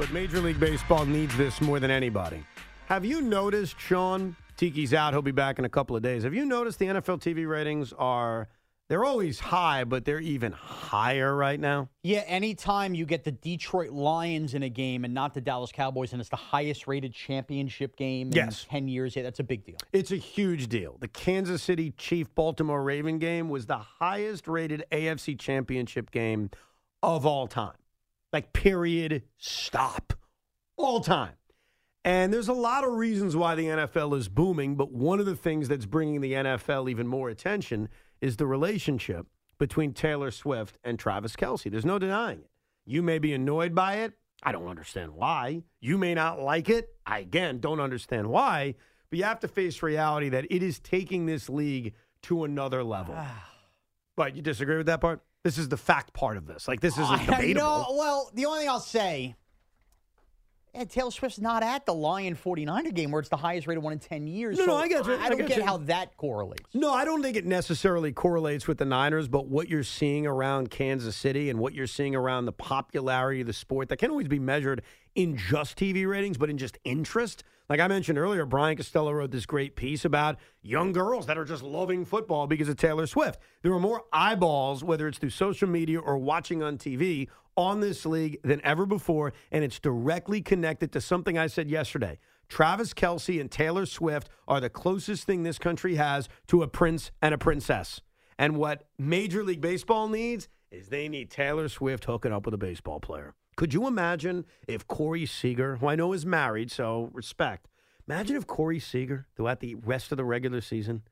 But Major League Baseball needs this more than anybody. Have you noticed, Sean? Tiki's out. He'll be back in a couple of days. Have you noticed the NFL TV ratings are. They're always high, but they're even higher right now. Yeah, anytime you get the Detroit Lions in a game and not the Dallas Cowboys, and it's the highest rated championship game Yes. in 10 years, yeah, that's a big deal. It's a huge deal. The Kansas City Chief Baltimore Raven game was the highest rated AFC championship game of all time. Like, period, stop. All time. And there's a lot of reasons why the NFL is booming, but one of the things that's bringing the NFL even more attention is the relationship between Taylor Swift and Travis Kelce. There's no denying it. You may be annoyed by it. I don't understand why. You may not like it. I, again, don't understand why. But you have to face reality that it is taking this league to another level. but you disagree with that part? This is the fact part of this. Like, this isn't debatable. No, well, the only thing I'll say, yeah, Taylor Swift's not at the Lion 49er game where it's the highest rated one in 10 years. No, so no, I get you. I I don't get get you. how that correlates. No, I don't think it necessarily correlates with the Niners, but what you're seeing around Kansas City and what you're seeing around the popularity of the sport that can always be measured in just TV ratings, but in just interest. Like I mentioned earlier, Brian Costello wrote this great piece about young girls that are just loving football because of Taylor Swift. There are more eyeballs, whether it's through social media or watching on TV, on this league than ever before, and it's directly connected to something I said yesterday. Travis Kelce and Taylor Swift are the closest thing this country has to a prince and a princess. And what Major League Baseball needs is they need Taylor Swift hooking up with a baseball player. Could you imagine if Corey Seager, who I know is married, so respect, imagine if Corey Seager, throughout the rest of the regular season,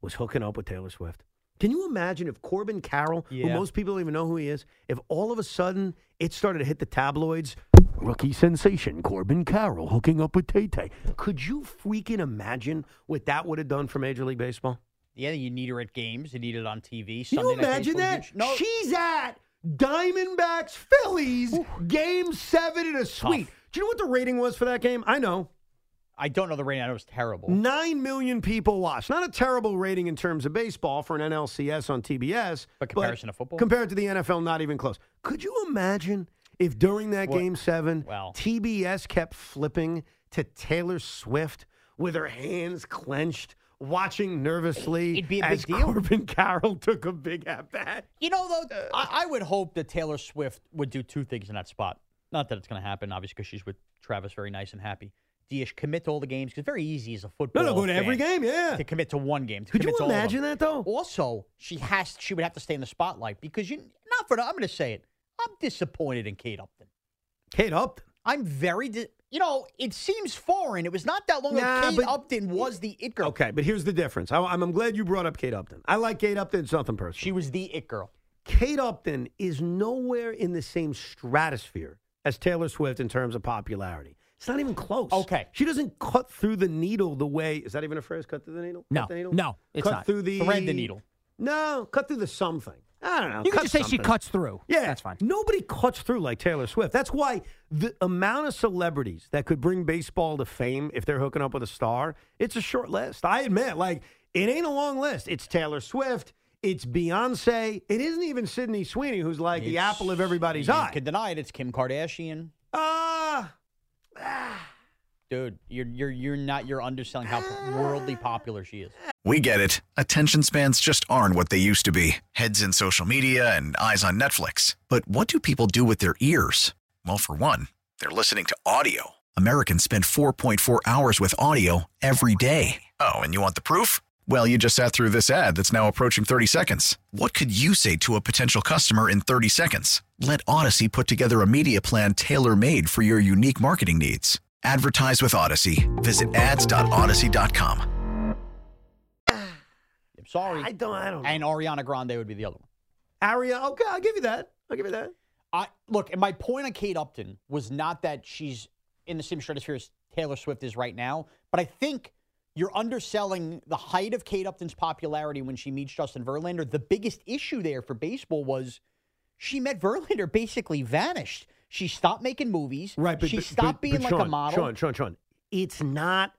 was hooking up with Taylor Swift? Can you imagine if Corbin Carroll, who most people don't even know who he is, if all of a sudden it started to hit the tabloids? Rookie sensation Corbin Carroll hooking up with Tay Tay. Could you freaking imagine what that would have done for Major League Baseball? Yeah, you need her at games. You need it on TV. Can you imagine that? No, She's at Diamondbacks Phillies game seven in a suite. Do you know what the rating was for that game? I know. I don't know the rating. I know it was terrible. Nine million people watched. Not a terrible rating in terms of baseball for an NLCS on TBS. But comparison to football? Compared to the NFL, not even close. Could you imagine if during that What- game seven, Well- TBS kept flipping to Taylor Swift with her hands clenched, watching nervously It'd be a as big deal. Corbin Carroll took a big at bat? You know, though, I, I would hope that Taylor Swift would do two things in that spot. Not that it's going to happen, obviously, because she's with Travis, very nice and happy. Do you commit to all the games? Because very easy as a football. No, no, go to every game, yeah. To commit to one game. To Could you to all of them. imagine that, though? Also, she has. She would have to stay in the spotlight because you. Not for. I'm going to say it. I'm disappointed in Kate Upton. Kate Upton. I'm very. Di- you know, it seems foreign. It was not that long Nah, ago. Kate but- Upton was the it girl. Okay, but here's the difference. I, I'm, I'm glad you brought up Kate Upton. I like Kate Upton. It's nothing personal. She was the it girl. Kate Upton is nowhere in the same stratosphere as Taylor Swift in terms of popularity. It's not even close. Okay. She doesn't cut through the needle the way. Is that even a phrase? Cut through the needle? No, Cut the needle? no, it's cut not. through the Thread the needle. No, cut through the something. I don't know. You can just say she cuts through. Yeah, that's fine. Nobody cuts through like Taylor Swift. That's why the amount of celebrities that could bring baseball to fame if they're hooking up with a star, it's a short list. I admit, like it ain't a long list. It's Taylor Swift. It's Beyonce. It isn't even Sydney Sweeney, who's like the apple of everybody's you eye. Can deny it. It's Kim Kardashian. Ah, Dude, you're you're you're not you're underselling how worldly popular she is. We get it. Attention spans just aren't what they used to be heads in social media and eyes on Netflix. But what do people do with their ears? Well, for one, they're listening to audio. Americans spend 4.4 hours with audio every day. Oh, and you want the proof? Well, you just sat through this ad that's now approaching 30 seconds. What could you say to a potential customer in 30 seconds? Let Odyssey put together a media plan tailor made for your unique marketing needs. Advertise with Odyssey. Visit ads.odyssey.com. I'm sorry. I don't. I don't. know. and Ariana Grande would be the other one. Ariana, Okay, I'll give you that. I'll give you that. I look, and my point on Kate Upton was not that she's in the same stratosphere as Taylor Swift is right now, but I think you're underselling the height of Kate Upton's popularity when she meets Justin Verlander. The biggest issue there for baseball was she met Verlander, basically vanished. She stopped making movies. Right, but she but- stopped but- being but like Sean, a model. Sean, Sean, Sean. It's not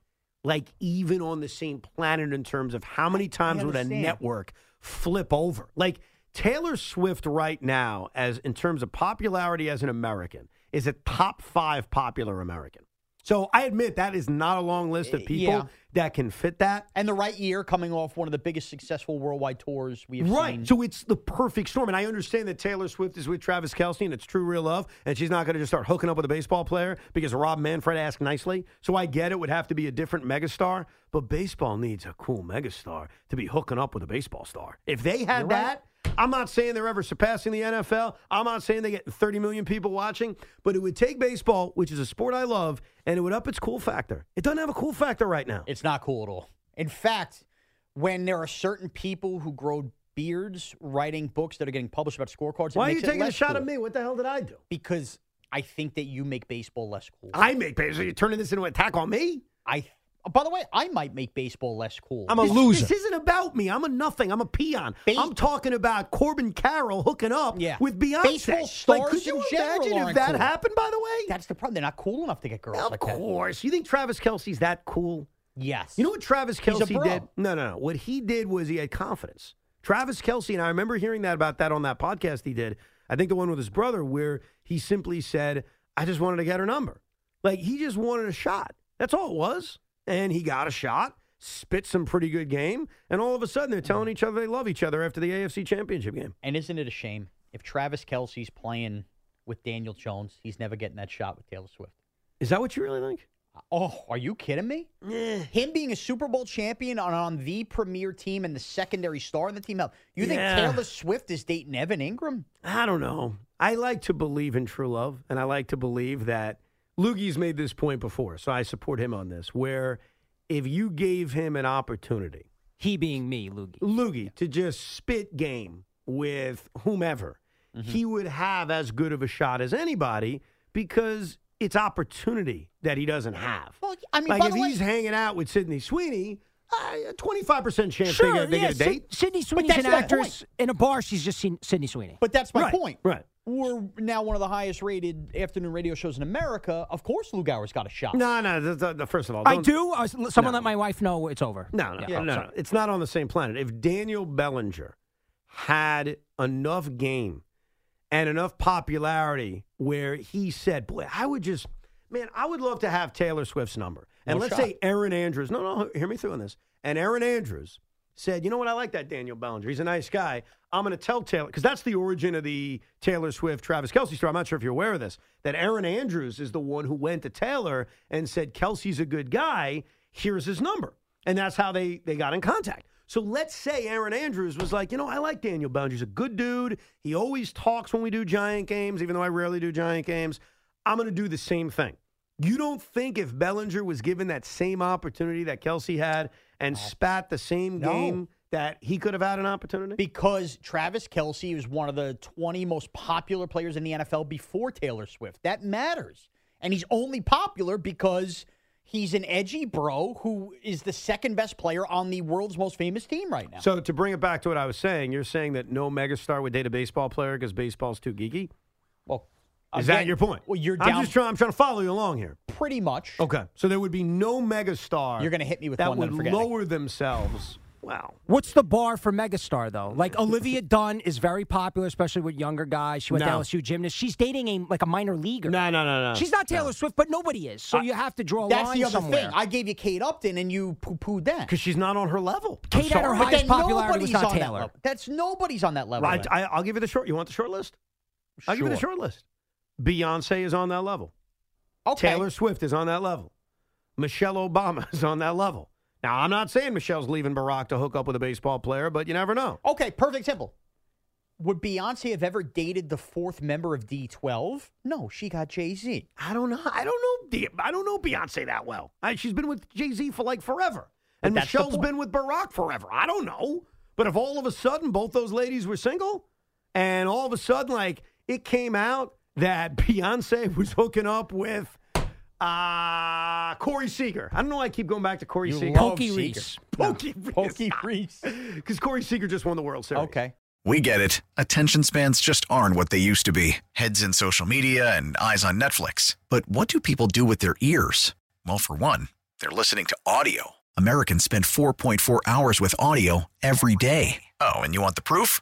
like even on the same planet in terms of how many times would a network flip over. Like Taylor Swift right now, as in terms of popularity as an American, is a top five popular American. So I admit that is not a long list of Uh, people yeah. that can fit that. And the right year, coming off one of the biggest successful worldwide tours we have Right. seen. So it's the perfect storm. And I understand that Taylor Swift is with Travis Kelce and it's true real love. And she's not going to just start hooking up with a baseball player because Rob Manfred asked nicely. So I get it would have to be a different megastar. But baseball needs a cool megastar to be hooking up with a baseball star. If they had right. that, I'm not saying they're ever surpassing the NFL. I'm not saying they get 30 million people watching, but it would take baseball, which is a sport I love, and it would up its cool factor. It doesn't have a cool factor right now. It's not cool at all. In fact, when there are certain people who grow beards writing books that are getting published about scorecards, Why are you taking a shot cool. at me? What the hell did I do? Because I think that you make baseball less cool. I make baseball. You're turning this into an attack on me? I, by the way, I might make baseball less cool. I'm a This- loser. This isn't about me. I'm a nothing. I'm a peon. Ba- I'm talking about Corbin Carroll hooking up Yeah. with Beyonce. Baseball like, stars could you imagine if that cool. happened? By the way, That's the problem. They're not cool enough to get girls of like that. course. You think Travis Kelce's that cool? Yes. You know what Travis Kelce did? No, no, no. What he did was he had confidence. Travis Kelce, and I remember hearing that about that on that podcast he did. I think the one with his brother, where he simply said, "I just wanted to get her number." Like he just wanted a shot. That's all it was, and he got a shot. Spit some pretty good game, and all of a sudden they're telling each other they love each other after the AFC Championship game. And isn't it a shame if Travis Kelce's playing with Daniel Jones, he's never getting that shot with Taylor Swift? Is that what you really think? Uh, oh, are you kidding me? Him being a Super Bowl champion on, on the premier team and the secondary star in the team. You Yeah. think Taylor Swift is dating Evan Engram? I don't know. I like to believe in true love, and I like to believe that Loogie's made this point before, so I support him on this. Where if you gave him an opportunity, He being me, Loogie. Loogie, to just spit game with whomever, mm-hmm. he would have as good of a shot as anybody because it's opportunity that he doesn't have. Well, I mean, like by if the way- he's hanging out with Sydney Sweeney, a twenty-five percent chance Sure, they get, they yeah, get a date. Sydney Sweeney's an actress. In a bar, she's just seen Sydney Sweeney. But that's my Right, point. right. We're now one of the highest rated afternoon radio shows in America. Of course, Lou Gower's got a shot. No, no. The, the, the- first of all, I don't- Uh, someone No. let my wife know it's over. No, no, Yeah, no, oh, no, no. It's not on the same planet. If Daniel Bellinger had enough game and enough popularity where he said, "Boy, I would just, man, I would love to have Taylor Swift's number." And No let's shot. say Erin Andrews. No, no, hear me through on this. And Erin Andrews said, "You know what? I like that Daniel Bellinger. He's a nice guy. I'm going to tell Taylor because that's the origin of the Taylor Swift Travis Kelce story. I'm not sure if you're aware of this. That Erin Andrews is the one who went to Taylor and said, "Kelce's a good guy. Here's his number." And that's how they they got in contact. So let's say Erin Andrews was like, you know, I like Daniel Bellinger. He's a good dude. He always talks when we do Giant games, even though I rarely do Giant games. I'm going to do the same thing. You don't think if Bellinger was given that same opportunity that Kelce had and spat the same No. game that he could have had an opportunity? Because Travis Kelce was one of the 20 most popular players in the NFL before Taylor Swift. That matters. And he's only popular because he's an edgy bro who is the second best player on the world's most famous team right now. so to bring it back to what I was saying, you're saying that no megastar would date a baseball player because baseball's too geeky. well, Is that again, your point? Well, you're I'm just trying. I'm trying to follow you along here. Pretty much. Okay, so there would be no megastar. You're gonna hit me with that one would I'm lower themselves. Wow. What's the bar for megastar though? Like Olivia Dunne is very popular, especially with younger guys. She went to No. LSU gymnast. She's dating a like a minor leaguer. No, no, no, no. She's not Taylor Swift, but nobody is. So you have to draw a That's line the other somewhere. thing. I gave you Kate Upton and you poo pooed that. because she's not on her level. Kate had her. But highest popularity was not on that Taylor. level. That's nobody's on that level. Right. I, I'll give you the short. You want the short list? I'll give you the short list. Beyonce is on that level. Okay. Taylor Swift is on that level. Michelle Obama is on that level. Now, I'm not saying Michelle's leaving Barack to hook up with a baseball player, but you never know. Okay, perfect example. Would Beyonce have ever dated the fourth member of D12? No, she got Jay Z. I don't know. I don't know. I don't know Beyonce that well. I, she's been with Jay Z for like forever, and But that's the Michelle's been with Barack forever. I don't know. But if all of a sudden both those ladies were single, and all of a sudden like it came out that Beyonce was hooking up with uh, Corey Seager. I don't know why I keep going back to Corey You Seager. love Pokey Seager. Reese. Pokey Pokey Reese. Because Corey Seager just won the World Series. Okay. We get it. Attention spans just aren't what they used to be heads in social media and eyes on Netflix. But what do people do with their ears? Well, for one, they're listening to audio. Americans spend 4.4 hours with audio every day. Oh, and you want the proof?